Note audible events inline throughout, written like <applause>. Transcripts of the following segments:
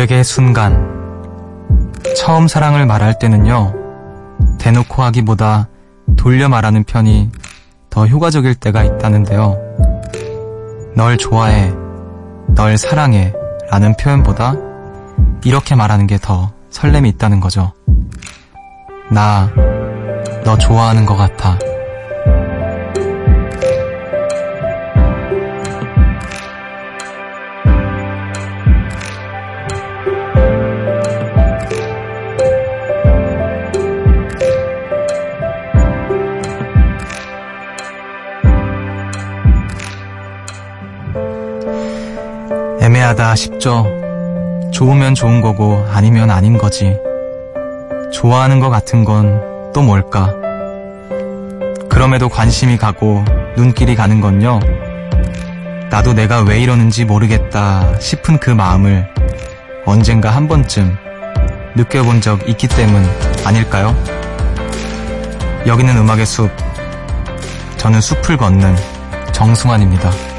고백의 순간. 처음 사랑을 말할 때는요, 대놓고 하기보다 돌려 말하는 편이 더 효과적일 때가 있다는데요. 널 좋아해, 널 사랑해 라는 표현보다 이렇게 말하는 게 더 설렘이 있다는 거죠. 나, 너 좋아하는 것 같아. 싶죠. 좋으면 좋은 거고 아니면 아닌 거지. 좋아하는 것 같은 건 또 뭘까? 그럼에도 관심이 가고 눈길이 가는 건요. 나도 내가 왜 이러는지 모르겠다 싶은 그 마음을 언젠가 한 번쯤 느껴본 적 있기 때문 아닐까요? 여기는 음악의 숲. 저는 숲을 걷는 정승환입니다.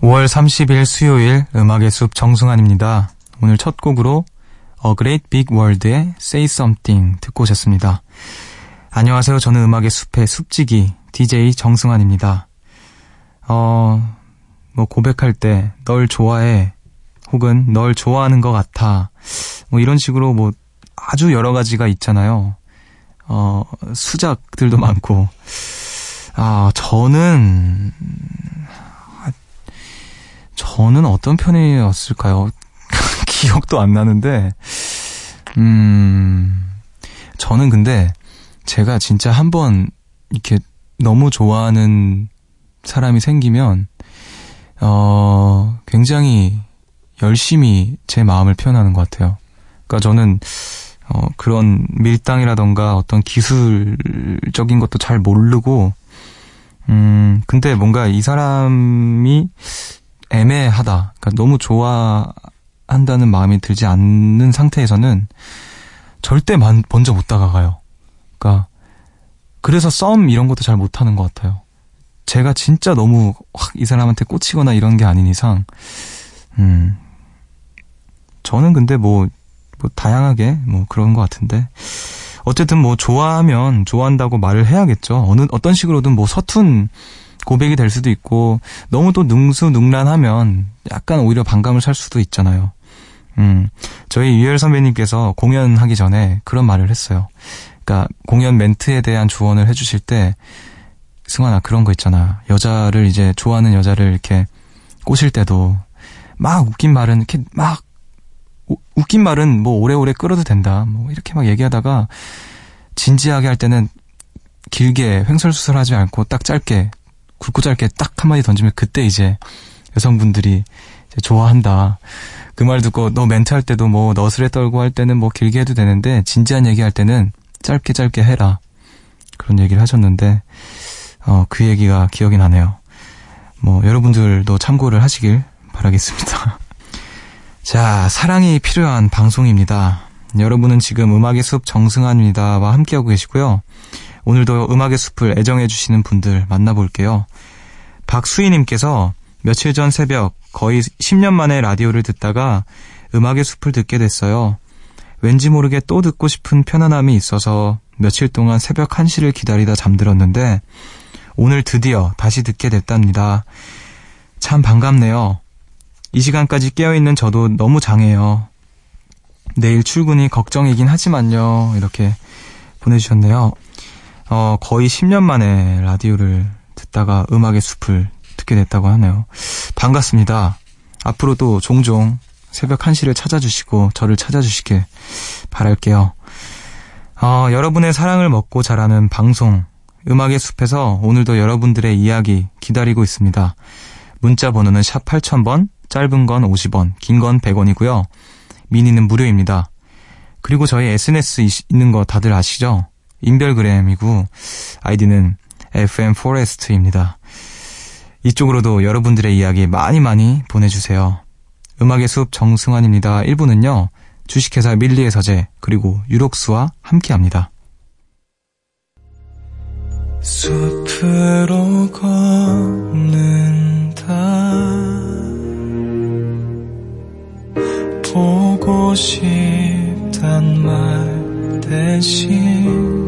(5월 30일) 수요일 음악의 숲 정승환입니다. 오늘 첫 곡으로 A Great Big World의 Say Something 듣고 오셨습니다. 안녕하세요. 저는 음악의 숲의 숲지기 DJ 정승환입니다. 어, 뭐 고백할 때 널 좋아해 혹은 널 좋아하는 것 같아 뭐 이런 식으로 뭐 아주 여러 가지가 있잖아요. 어, 수작들도 많고. 아, 저는, 저는 어떤 편이었을까요? <laughs> 기억도 안 나는데, 음, 저는 근데 제가 진짜 한번 이렇게 너무 좋아하는 사람이 생기면, 어, 굉장히 열심히 제 마음을 표현하는 것 같아요. 그러니까 저는 어, 그런 밀당이라던가 어떤 기술적인 것도 잘 모르고, 음, 근데 뭔가 이 사람이 애매하다. 그러니까 너무 좋아한다는 마음이 들지 않는 상태에서는 절대 먼저 못 다가가요. 그러니까, 그래서 썸 이런 것도 잘 못하는 것 같아요. 제가 진짜 너무 확 이 사람한테 꽂히거나 이런 게 아닌 이상, 음, 저는 근데 뭐, 뭐 다양하게 뭐 그런 것 같은데 어쨌든 뭐 좋아하면 좋아한다고 말을 해야겠죠. 어느 어떤 식으로든 뭐 서툰 고백이 될 수도 있고 너무 또 능수능란하면 약간 오히려 반감을 살 수도 있잖아요. 음, 저희 유열 선배님께서 공연하기 전에 그런 말을 했어요. 그러니까 공연 멘트에 대한 조언을 해주실 때 승환아 그런 거 있잖아. 여자를 이제 좋아하는 여자를 이렇게 꼬실 때도 막 웃긴 말은 이렇게 막 웃긴 말은 뭐 오래오래 끌어도 된다. 뭐 이렇게 막 얘기하다가 진지하게 할 때는 길게 횡설수설하지 않고 딱 짧게 굵고 짧게 딱 한마디 던지면 그때 이제 여성분들이 이제 좋아한다. 그 말 듣고 너 멘트 할 때도 뭐 너스레 떨고 할 때는 뭐 길게 해도 되는데 진지한 얘기 할 때는 짧게 짧게 해라. 그런 얘기를 하셨는데 어, 그 얘기가 기억이 나네요. 뭐 여러분들도 참고를 하시길 바라겠습니다. <laughs> 자, 사랑이 필요한 방송입니다. 여러분은 지금 음악의 숲 정승환입니다와 함께하고 계시고요. 오늘도 음악의 숲을 애정해주시는 분들 만나볼게요. 박수희님께서 며칠 전 새벽 거의 10년 만에 라디오를 듣다가 음악의 숲을 듣게 됐어요. 왠지 모르게 또 듣고 싶은 편안함이 있어서 며칠 동안 새벽 1시를 기다리다 잠들었는데 오늘 드디어 다시 듣게 됐답니다. 참 반갑네요. 이 시간까지 깨어있는 저도 너무 장해요. 내일 출근이 걱정이긴 하지만요. 이렇게 보내주셨네요. 어, 거의 10년 만에 라디오를 듣다가 음악의 숲을 듣게 됐다고 하네요. 반갑습니다. 앞으로도 종종 새벽 1시를 찾아주시고 저를 찾아주시길 바랄게요. 어, 여러분의 사랑을 먹고 자라는 방송 음악의 숲에서 오늘도 여러분들의 이야기 기다리고 있습니다. 문자 번호는 샵 8000번, 짧은 건 50원, 긴 건 100원이고요. 미니는 무료입니다. 그리고 저희 SNS 있는 거 다들 아시죠? 인별그램이고 아이디는 FM 포레스트입니다. 이쪽으로도 여러분들의 이야기 많이 많이 보내주세요. 음악의 숲 정승환입니다. 1부는요. 주식회사 밀리의 서재 그리고 유록스와 함께 합니다. 숲으로 걷는다 보고 싶단 말 대신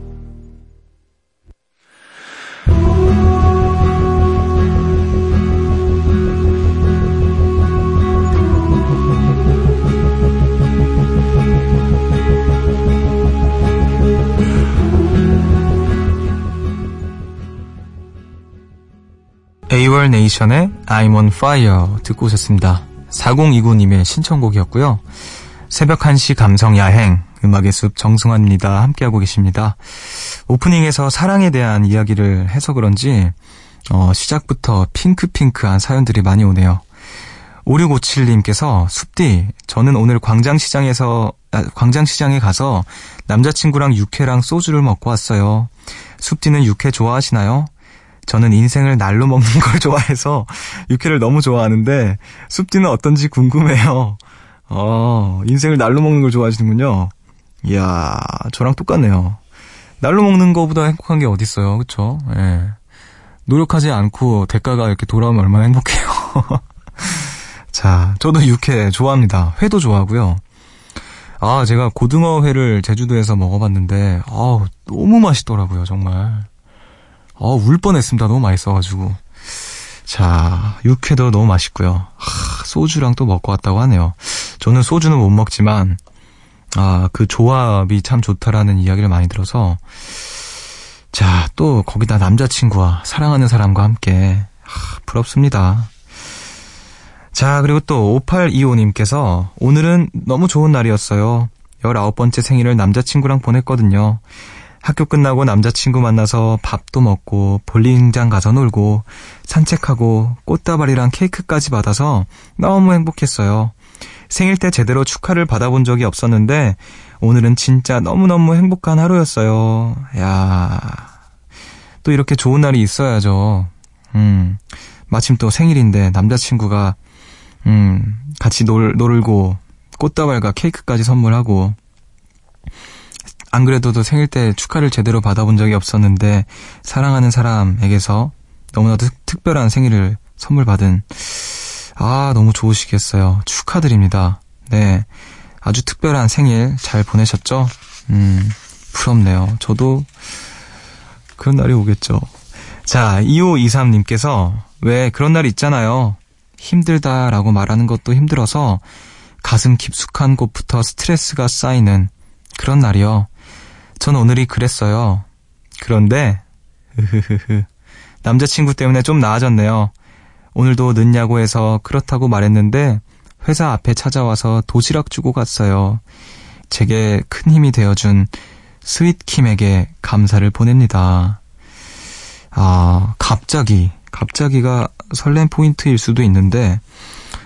에이월 네이션의 I'm on fire 듣고 오셨습니다. 4029님의 신청곡이었고요. 새벽 1시 감성 야행 음악의 숲 정승환입니다. 함께하고 계십니다. 오프닝에서 사랑에 대한 이야기를 해서 그런지 어, 시작부터 핑크핑크한 사연들이 많이 오네요. 5657님께서 숲디 저는 오늘 광장시장에서 아, 광장시장에 가서 남자친구랑 육회랑 소주를 먹고 왔어요. 숲디는 육회 좋아하시나요? 저는 인생을 날로 먹는 걸 <laughs> 좋아해서 육회를 너무 좋아하는데 숲디는 어떤지 궁금해요. 어, 인생을 날로 먹는 걸 좋아하시는군요. 이야, 저랑 똑같네요. 날로 먹는 것보다 행복한 게 어딨어요. 그쵸? 예. 노력하지 않고 대가가 이렇게 돌아오면 얼마나 행복해요. <laughs> 자, 저도 육회 좋아합니다. 회도 좋아하고요. 아, 제가 고등어 회를 제주도에서 먹어봤는데, 아 너무 맛있더라고요, 정말. 어, 울 뻔했습니다. 너무 맛있어가지고. 자, 육회도 너무 맛있고요. 하, 소주랑 또 먹고 왔다고 하네요. 저는 소주는 못 먹지만, 아, 그 조합이 참 좋다라는 이야기를 많이 들어서, 자, 또 거기다 남자친구와 사랑하는 사람과 함께, 하, 부럽습니다. 자, 그리고 또 5825님께서 오늘은 너무 좋은 날이었어요. 19번째 생일을 남자친구랑 보냈거든요. 학교 끝나고 남자친구 만나서 밥도 먹고 볼링장 가서 놀고 산책하고 꽃다발이랑 케이크까지 받아서 너무 행복했어요. 생일 때 제대로 축하를 받아본 적이 없었는데 오늘은 진짜 너무너무 행복한 하루였어요. 야. 또 이렇게 좋은 날이 있어야죠. 음. 마침 또 생일인데 남자친구가 음, 같이 놀, 놀고 꽃다발과 케이크까지 선물하고 안 그래도 생일 때 축하를 제대로 받아본 적이 없었는데 사랑하는 사람에게서 너무나도 특, 별한 생일을 선물 받은 아 너무 좋으시겠어요. 축하드립니다. 네. 아주 특별한 생일 잘 보내셨죠? 음, 부럽네요. 저도 그런 날이 오겠죠. 자, 2523님께서 왜 그런 날 있잖아요. 힘들다라고 말하는 것도 힘들어서 가슴 깊숙한 곳부터 스트레스가 쌓이는 그런 날이요. 전 오늘이 그랬어요. 그런데 흐흐흐흐 남자친구 때문에 좀 나아졌네요. 오늘도 늦냐고 해서 그렇다고 말했는데 회사 앞에 찾아와서 도시락 주고 갔어요. 제게 큰 힘이 되어준 스윗킴에게 감사를 보냅니다. 아, 갑자기, 갑자기가 설렘 포인트일 수도 있는데,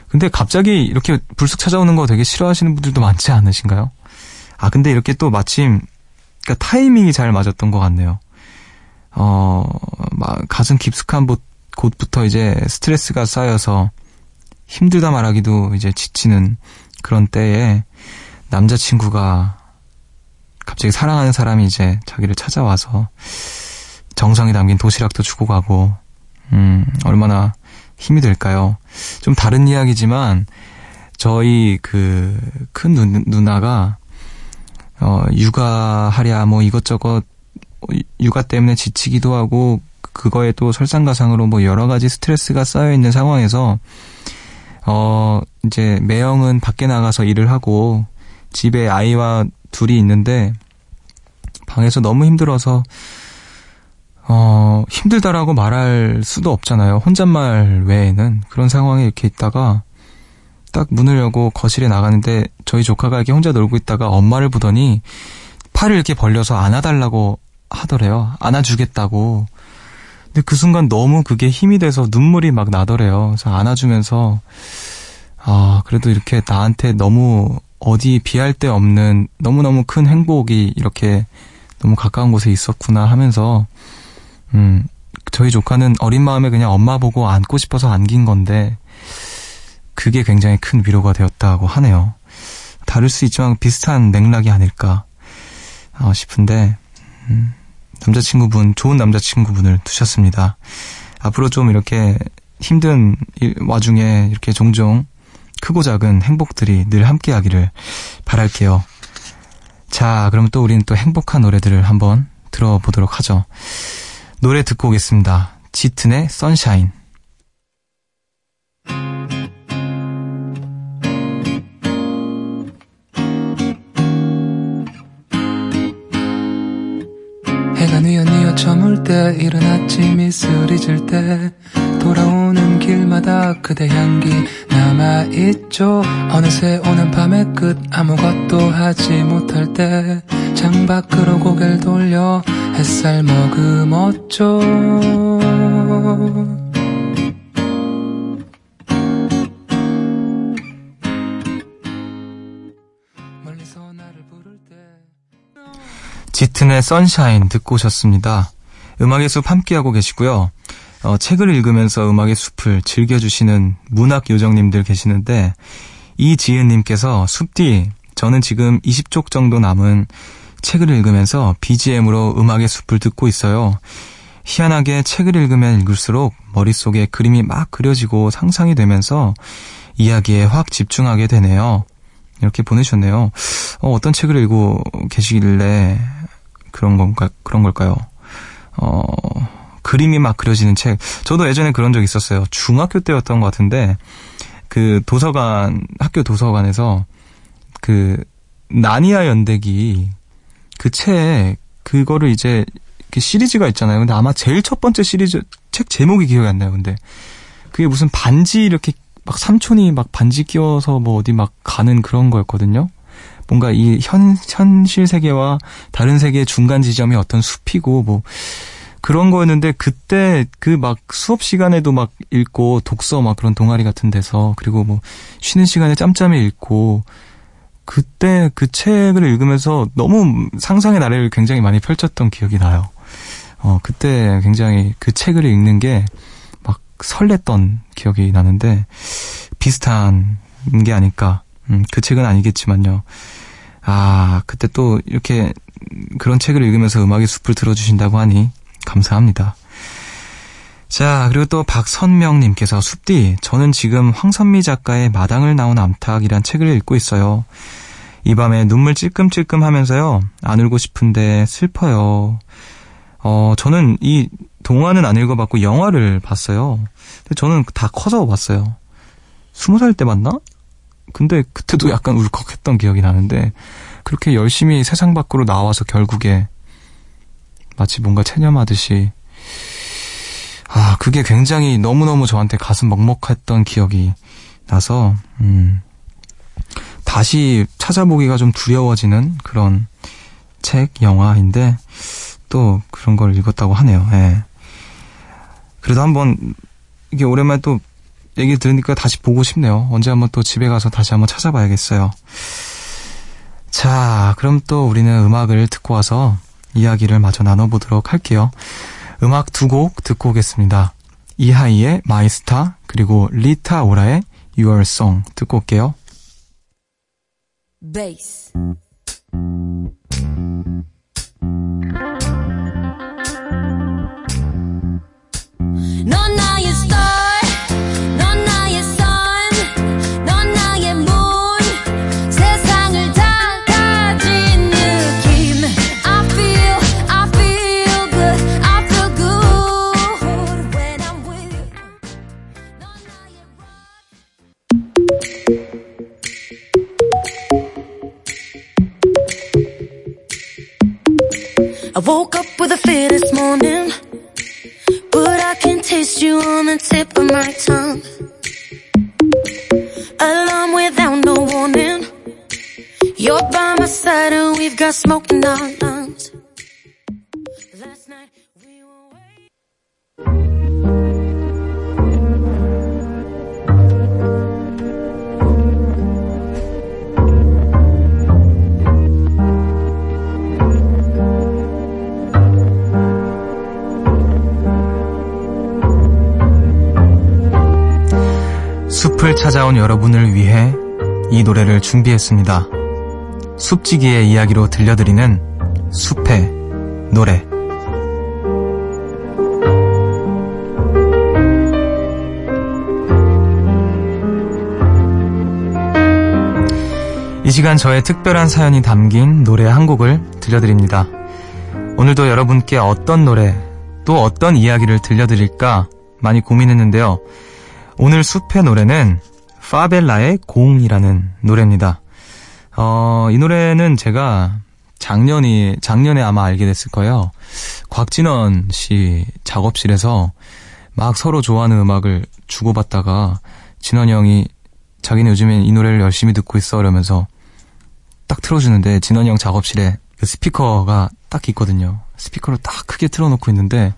근데 갑자기 이렇게 불쑥 찾아오는 거 되게 싫어하시는 분들도 많지 않으신가요? 아, 근데 이렇게 또 마침 그러니까 타이밍이 잘 맞았던 것 같네요. 어, 막 가슴 깊숙한 곳부터 이제 스트레스가 쌓여서 힘들다 말하기도 이제 지치는 그런 때에 남자친구가 갑자기 사랑하는 사람이 이제 자기를 찾아와서 정성이 담긴 도시락도 주고 가고, 음, 얼마나 힘이 될까요? 좀 다른 이야기지만, 저희 그 큰 누나가 어 육아하랴 뭐 이것저것 육아 때문에 지치기도 하고 그거에 또 설상가상으로 뭐 여러 가지 스트레스가 쌓여 있는 상황에서 어 이제 매형은 밖에 나가서 일을 하고 집에 아이와 둘이 있는데 방에서 너무 힘들어서 어 힘들다라고 말할 수도 없잖아요. 혼잣말 외에는 그런 상황에 이렇게 있다가 딱 문을 열고 거실에 나가는데 저희 조카가 이렇게 혼자 놀고 있다가 엄마를 보더니 팔을 이렇게 벌려서 안아달라고 하더래요. 안아주겠다고. 근데 그 순간 너무 그게 힘이 돼서 눈물이 막 나더래요. 그래서 안아주면서 아 그래도 이렇게 나한테 너무 어디 비할 데 없는 너무너무 큰 행복이 이렇게 너무 가까운 곳에 있었구나 하면서 음 저희 조카는 어린 마음에 그냥 엄마 보고 안고 싶어서 안긴 건데 그게 굉장히 큰 위로가 되었다고 하네요. 다를 수 있지만 비슷한 맥락이 아닐까 어, 싶은데 음, 남자친구분 좋은 남자친구분을 두셨습니다. 앞으로 좀 이렇게 힘든 와중에 이렇게 종종 크고 작은 행복들이 늘 함께하기를 바랄게요. 자, 그럼 또 우리는 또 행복한 노래들을 한번 들어보도록 하죠. 노래 듣고 오겠습니다. 짙은의 선샤인. 때 이른 아침 이슬이 질때 돌아오는 길마다 그대 향기 남아있죠. 어느새 오는 밤의 끝 아무것도 하지 못할 때 창밖으로 고개를 돌려 햇살 머금었죠. 짙은의 선샤인 듣고 오셨습니다. 음악의 숲 함께하고 계시고요. 어, 책을 읽으면서 음악의 숲을 즐겨주시는 문학 요정님들 계시는데 이지은님께서 숲디 저는 지금 20쪽 정도 남은 책을 읽으면서 BGM으로 음악의 숲을 듣고 있어요. 희한하게 책을 읽으면 읽을수록 머릿속에 그림이 막 그려지고 상상이 되면서 이야기에 확 집중하게 되네요. 이렇게 보내셨네요. 어, 어떤 책을 읽고 계시길래 그런 건가, 그런 걸까요? 어, 그림이 막 그려지는 책. 저도 예전에 그런 적 있었어요. 중학교 때였던 것 같은데, 그 도서관, 학교 도서관에서 그 나니아 연대기 그 책, 그거를 이제 그 시리즈가 있잖아요. 근데 아마 제일 첫 번째 시리즈, 책 제목이 기억이 안 나요. 근데 그게 무슨 반지 이렇게 막 삼촌이 막 반지 끼워서 뭐 어디 막 가는 그런 거였거든요. 뭔가 이 현, 현실 세계와 다른 세계의 중간 지점이 어떤 숲이고 뭐 그런 거였는데 그때 그 막 수업 시간에도 막 읽고 독서 막 그런 동아리 같은 데서 그리고 뭐 쉬는 시간에 짬짬이 읽고 그때 그 책을 읽으면서 너무 상상의 나래를 굉장히 많이 펼쳤던 기억이 나요. 어, 그때 굉장히 그 책을 읽는 게 막 설렜던 기억이 나는데 비슷한 게 아닐까. 음, 그 책은 아니겠지만요. 아, 그때 또 이렇게 그런 책을 읽으면서 음악의 숲을 들어주신다고 하니 감사합니다. 자, 그리고 또 박선명님께서 숲디, 저는 지금 황선미 작가의 마당을 나온 암탉이란 책을 읽고 있어요. 이 밤에 눈물 찔끔찔끔 하면서요, 안 울고 싶은데 슬퍼요. 어, 저는 이 동화는 안 읽어봤고 영화를 봤어요. 근데 저는 다 커서 봤어요. 스무 살 때 봤나? 근데 그때도 약간 울컥했던 기억이 나는데 그렇게 열심히 세상 밖으로 나와서 결국에 마치 뭔가 체념하듯이 아 그게 굉장히 너무너무 저한테 가슴 먹먹했던 기억이 나서 음 다시 찾아보기가 좀 두려워지는 그런 책 영화인데 또 그런 걸 읽었다고 하네요. 예. 그래도 한번 이게 오랜만에 또 얘기 들으니까 다시 보고 싶네요. 언제 한번 또 집에 가서 다시 한번 찾아봐야겠어요. 자, 그럼 또 우리는 음악을 듣고 와서 이야기를 마저 나눠보도록 할게요. 음악 두 곡 듣고 오겠습니다. 이하이의 My Star 그리고 리타 오라의 Your Song 듣고 올게요. 베이스 찾아온 여러분을 위해 이 노래를 준비했습니다. 숲지기의 이야기로 들려드리는 숲의 노래. 이 시간 저의 특별한 사연이 담긴 노래 한 곡을 들려드립니다. 오늘도 여러분께 어떤 노래, 또 어떤 이야기를 들려드릴까 많이 고민했는데요. 오늘 숲의 노래는 파벨라의 공이라는 노래입니다. 어, 이 노래는 제가 작년이, 작년에 아마 알게 됐을 거예요. 곽진원 씨 작업실에서 막 서로 좋아하는 음악을 주고받다가 진원 형이 자기는 요즘엔 이 노래를 열심히 듣고 있어 이러면서 딱 틀어주는데 진원이 형 작업실에 그 스피커가 딱 있거든요. 스피커를 딱 크게 틀어놓고 있는데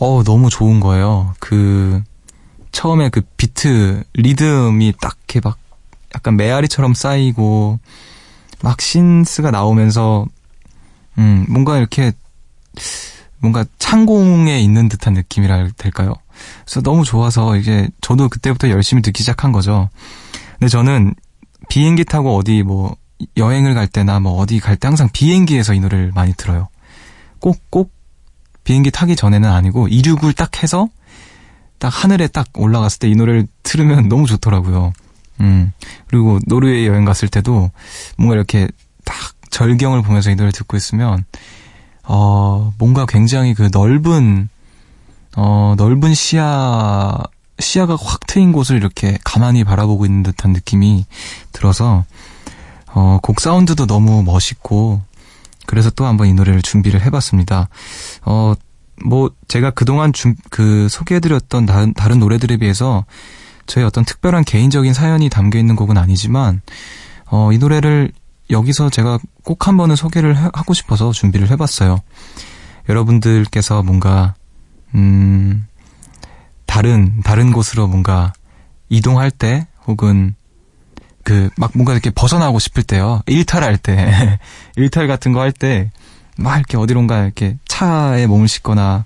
어 너무 좋은 거예요. 그 처음에 그 비트 리듬이 딱 이렇게 막 약간 메아리처럼 쌓이고 막 신스가 나오면서 음 뭔가 이렇게 뭔가 창공에 있는 듯한 느낌이라 될까요? 그래서 너무 좋아서 이제 저도 그때부터 열심히 듣기 시작한 거죠. 근데 저는 비행기 타고 어디 뭐 여행을 갈 때나 뭐 어디 갈 때 항상 비행기에서 이 노래를 많이 들어요. 꼭, 꼭 비행기 타기 전에는 아니고 이륙을 딱 해서 딱 하늘에 딱 올라갔을 때 이 노래를 들으면 너무 좋더라고요. 음. 그리고 노르웨이 여행 갔을 때도 뭔가 이렇게 딱 절경을 보면서 이 노래를 듣고 있으면 어, 뭔가 굉장히 그 넓은 어, 넓은 시야 시야가 확 트인 곳을 이렇게 가만히 바라보고 있는 듯한 느낌이 들어서 어, 곡 사운드도 너무 멋있고 그래서 또 한번 이 노래를 준비를 해봤습니다. 어, 뭐 제가 그동안 준, 그 소개해드렸던 다른, 다른 노래들에 비해서 저의 어떤 특별한 개인적인 사연이 담겨 있는 곡은 아니지만 어, 이 노래를 여기서 제가 꼭 한 번은 소개를 하, 하고 싶어서 준비를 해봤어요. 여러분들께서 뭔가 음 다른 다른 곳으로 뭔가 이동할 때 혹은 그 막 뭔가 이렇게 벗어나고 싶을 때요. 일탈할 때 <laughs> 일탈 같은 거 할 때 막 이렇게 어디론가 이렇게 차에 몸을 싣거나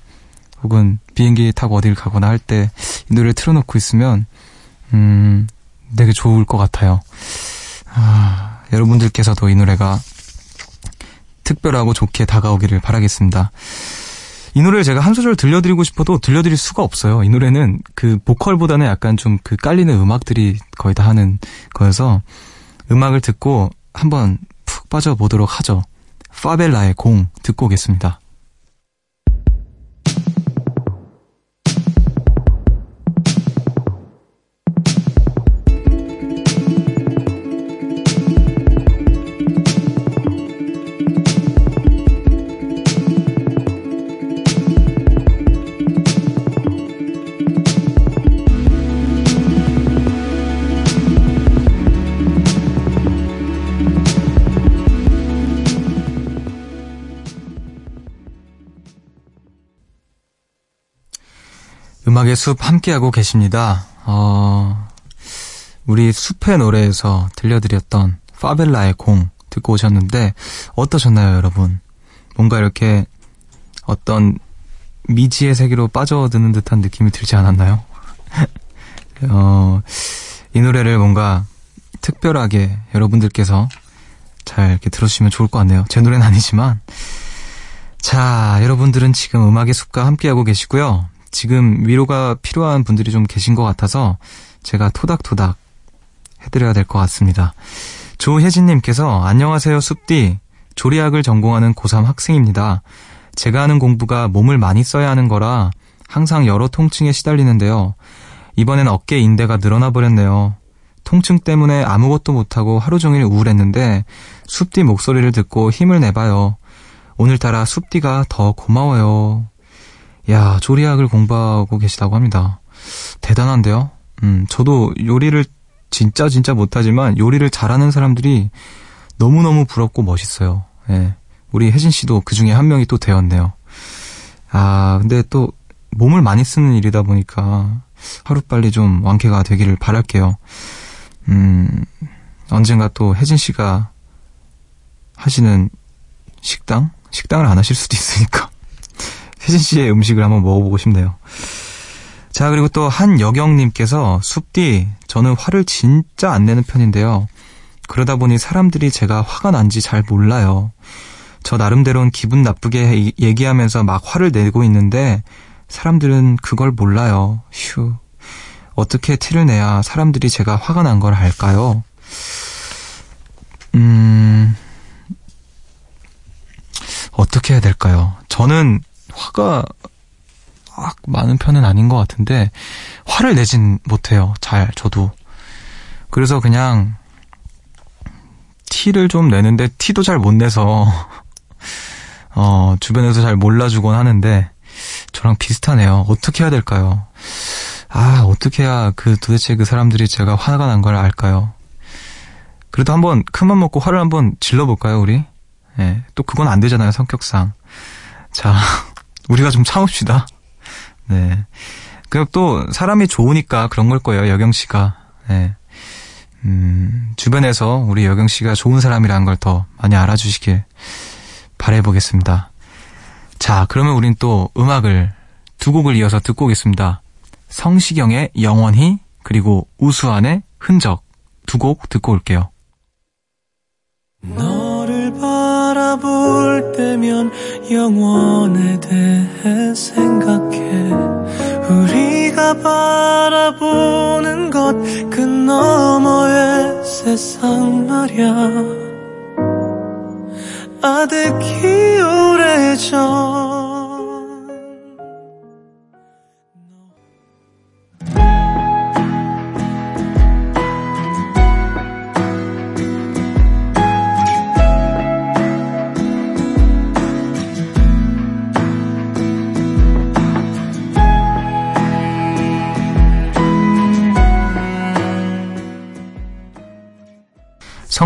혹은 비행기 타고 어디를 가거나 할 때 이 노래를 틀어놓고 있으면 음 되게 좋을 것 같아요. 아, 여러분들께서도 이 노래가 특별하고 좋게 다가오기를 바라겠습니다. 이 노래를 제가 한 소절 들려드리고 싶어도 들려드릴 수가 없어요. 이 노래는 그 보컬보다는 약간 좀 그 깔리는 음악들이 거의 다 하는 거여서 음악을 듣고 한번 푹 빠져보도록 하죠. 파벨라의 공 듣고 오겠습니다. 음악의 숲 함께하고 계십니다. 어, 우리 숲의 노래에서 들려드렸던 파벨라의 공 듣고 오셨는데 어떠셨나요, 여러분? 뭔가 이렇게 어떤 미지의 세계로 빠져드는 듯한 느낌이 들지 않았나요? <laughs> 어, 이 노래를 뭔가 특별하게 여러분들께서 잘 이렇게 들어주시면 좋을 것 같네요. 제 노래는 아니지만. 자, 여러분들은 지금 음악의 숲과 함께하고 계시고요. 지금 위로가 필요한 분들이 좀 계신 것 같아서 제가 토닥토닥 해드려야 될 것 같습니다. 조혜진님께서 안녕하세요 숲디 조리학을 전공하는 고3 학생입니다. 제가 하는 공부가 몸을 많이 써야 하는 거라 항상 여러 통증에 시달리는데요. 이번엔 어깨 인대가 늘어나 버렸네요. 통증 때문에 아무것도 못하고 하루 종일 우울했는데 숲디 목소리를 듣고 힘을 내봐요. 오늘따라 숲디가 더 고마워요. 야, 조리학을 공부하고 계시다고 합니다. 대단한데요? 음, 저도 요리를 진짜 진짜 못하지만 요리를 잘하는 사람들이 너무너무 부럽고 멋있어요. 예. 우리 혜진 씨도 그 중에 한 명이 또 되었네요. 아, 근데 또 몸을 많이 쓰는 일이다 보니까 하루빨리 좀 완쾌가 되기를 바랄게요. 음, 언젠가 또 혜진 씨가 하시는 식당? 식당을 안 하실 수도 있으니까. 혜진 씨의 음식을 한번 먹어보고 싶네요. 자, 그리고 또 한여경님께서 숲디, 저는 화를 진짜 안 내는 편인데요. 그러다 보니 사람들이 제가 화가 난지 잘 몰라요. 저 나름대로는 기분 나쁘게 얘기하면서 막 화를 내고 있는데 사람들은 그걸 몰라요. 휴. 어떻게 티를 내야 사람들이 제가 화가 난 걸 알까요? 음, 어떻게 해야 될까요? 저는 화가 막 많은 편은 아닌 것 같은데 화를 내진 못해요. 잘 저도. 그래서 그냥 티를 좀 내는데 티도 잘 못 내서 <laughs> 어 주변에서 잘 몰라주곤 하는데 저랑 비슷하네요. 어떻게 해야 될까요? 아 어떻게 해야 그 도대체 그 사람들이 제가 화가 난 걸 알까요? 그래도 한번 큰맘 먹고 화를 한번 질러볼까요 우리? 예, 또 그건 안 되잖아요 성격상. 자 <laughs> 우리가 좀 참읍시다. 네. 그리고 또 사람이 좋으니까 그런 걸 거예요, 여경 씨가. 네. 음, 주변에서 우리 여경 씨가 좋은 사람이라는 걸 더 많이 알아주시길 바래보겠습니다. 자, 그러면 우린 또 음악을 두 곡을 이어서 듣고 오겠습니다. 성시경의 영원히 그리고 우수한의 흔적 두 곡 듣고 올게요. 너를 바라볼 때면 영원에 대해 생각해. 우리가 바라보는 것 그 너머의 세상 말야. 아득히 오래전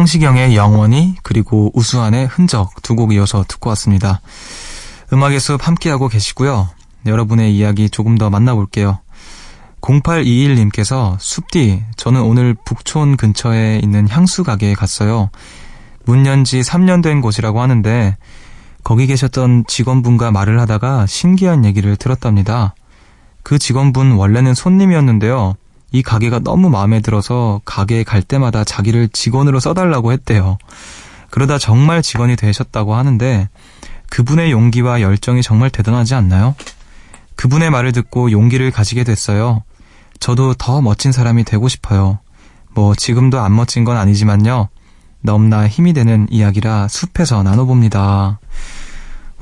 성시경의 영원히 그리고 우수한의 흔적 두 곡 이어서 듣고 왔습니다. 음악의 숲 함께하고 계시고요. 여러분의 이야기 조금 더 만나볼게요. 0821님께서 숲디 저는 오늘 북촌 근처에 있는 향수 가게에 갔어요. 문 연 지 3년 된 곳이라고 하는데 거기 계셨던 직원분과 말을 하다가 신기한 얘기를 들었답니다. 그 직원분 원래는 손님이었는데요. 이 가게가 너무 마음에 들어서 가게에 갈 때마다 자기를 직원으로 써달라고 했대요. 그러다 정말 직원이 되셨다고 하는데 그분의 용기와 열정이 정말 대단하지 않나요? 그분의 말을 듣고 용기를 가지게 됐어요. 저도 더 멋진 사람이 되고 싶어요. 뭐 지금도 안 멋진 건 아니지만요. 넘나 힘이 되는 이야기라 숲에서 나눠봅니다.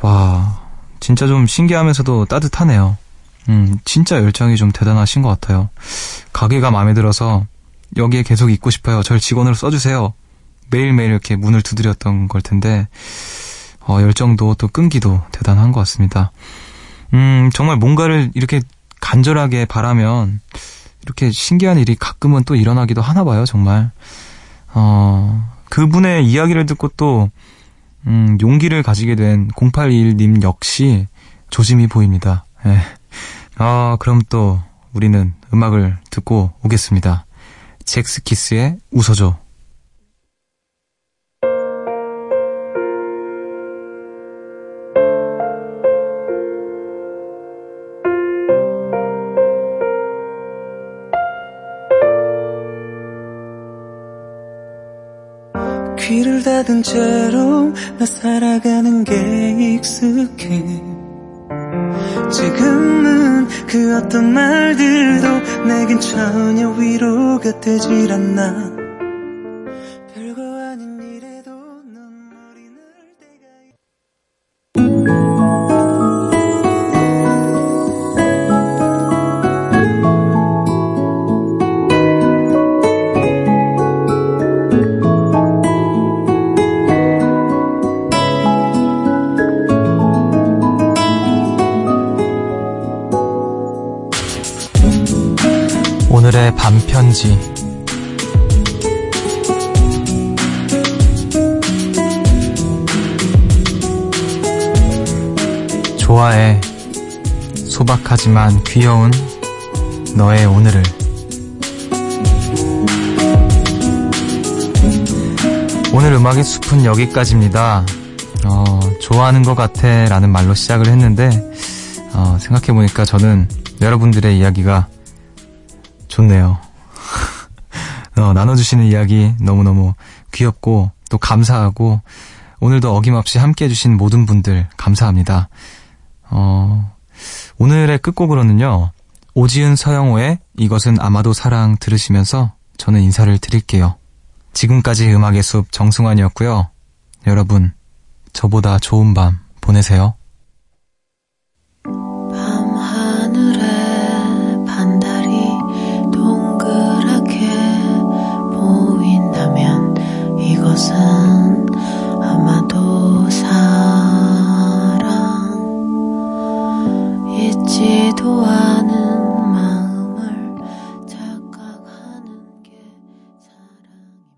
와, 진짜 좀 신기하면서도 따뜻하네요. 음, 진짜 열정이 좀 대단하신 것 같아요. 가게가 마음에 들어서 여기에 계속 있고 싶어요. 절 직원으로 써주세요. 매일매일 이렇게 문을 두드렸던 걸 텐데, 어, 열정도 또 끈기도 대단한 것 같습니다. 음, 정말 뭔가를 이렇게 간절하게 바라면, 이렇게 신기한 일이 가끔은 또 일어나기도 하나 봐요, 정말. 어, 그분의 이야기를 듣고 또, 음, 용기를 가지게 된 0821님 역시 조심히 보입니다. 예. 아, 그럼 또 우리는 음악을 듣고 오겠습니다. 잭스키스의 웃어줘. 귀를 닫은 채로 나 살아가는 게 익숙해 지금은 그 어떤 말들도 내겐 전혀 위로가 되질 않나. 별거 아닌 일에도 눈물이 날 때가 있... 오늘의 밤편지 좋아해 소박하지만 귀여운 너의 오늘을 오늘 음악의 숲은 여기까지입니다. 어, 좋아하는 것 같아 라는 말로 시작을 했는데 어, 생각해보니까 저는 여러분들의 이야기가 좋네요. <laughs> 어, 나눠주시는 이야기 너무너무 귀엽고 또 감사하고 오늘도 어김없이 함께 해주신 모든 분들 감사합니다. 어, 오늘의 끝곡으로는요. 오지은 서영호의 이것은 아마도 사랑 들으시면서 저는 인사를 드릴게요. 지금까지 음악의 숲 정승환이었고요. 여러분, 저보다 좋은 밤 보내세요. 사랑 잊지도 않은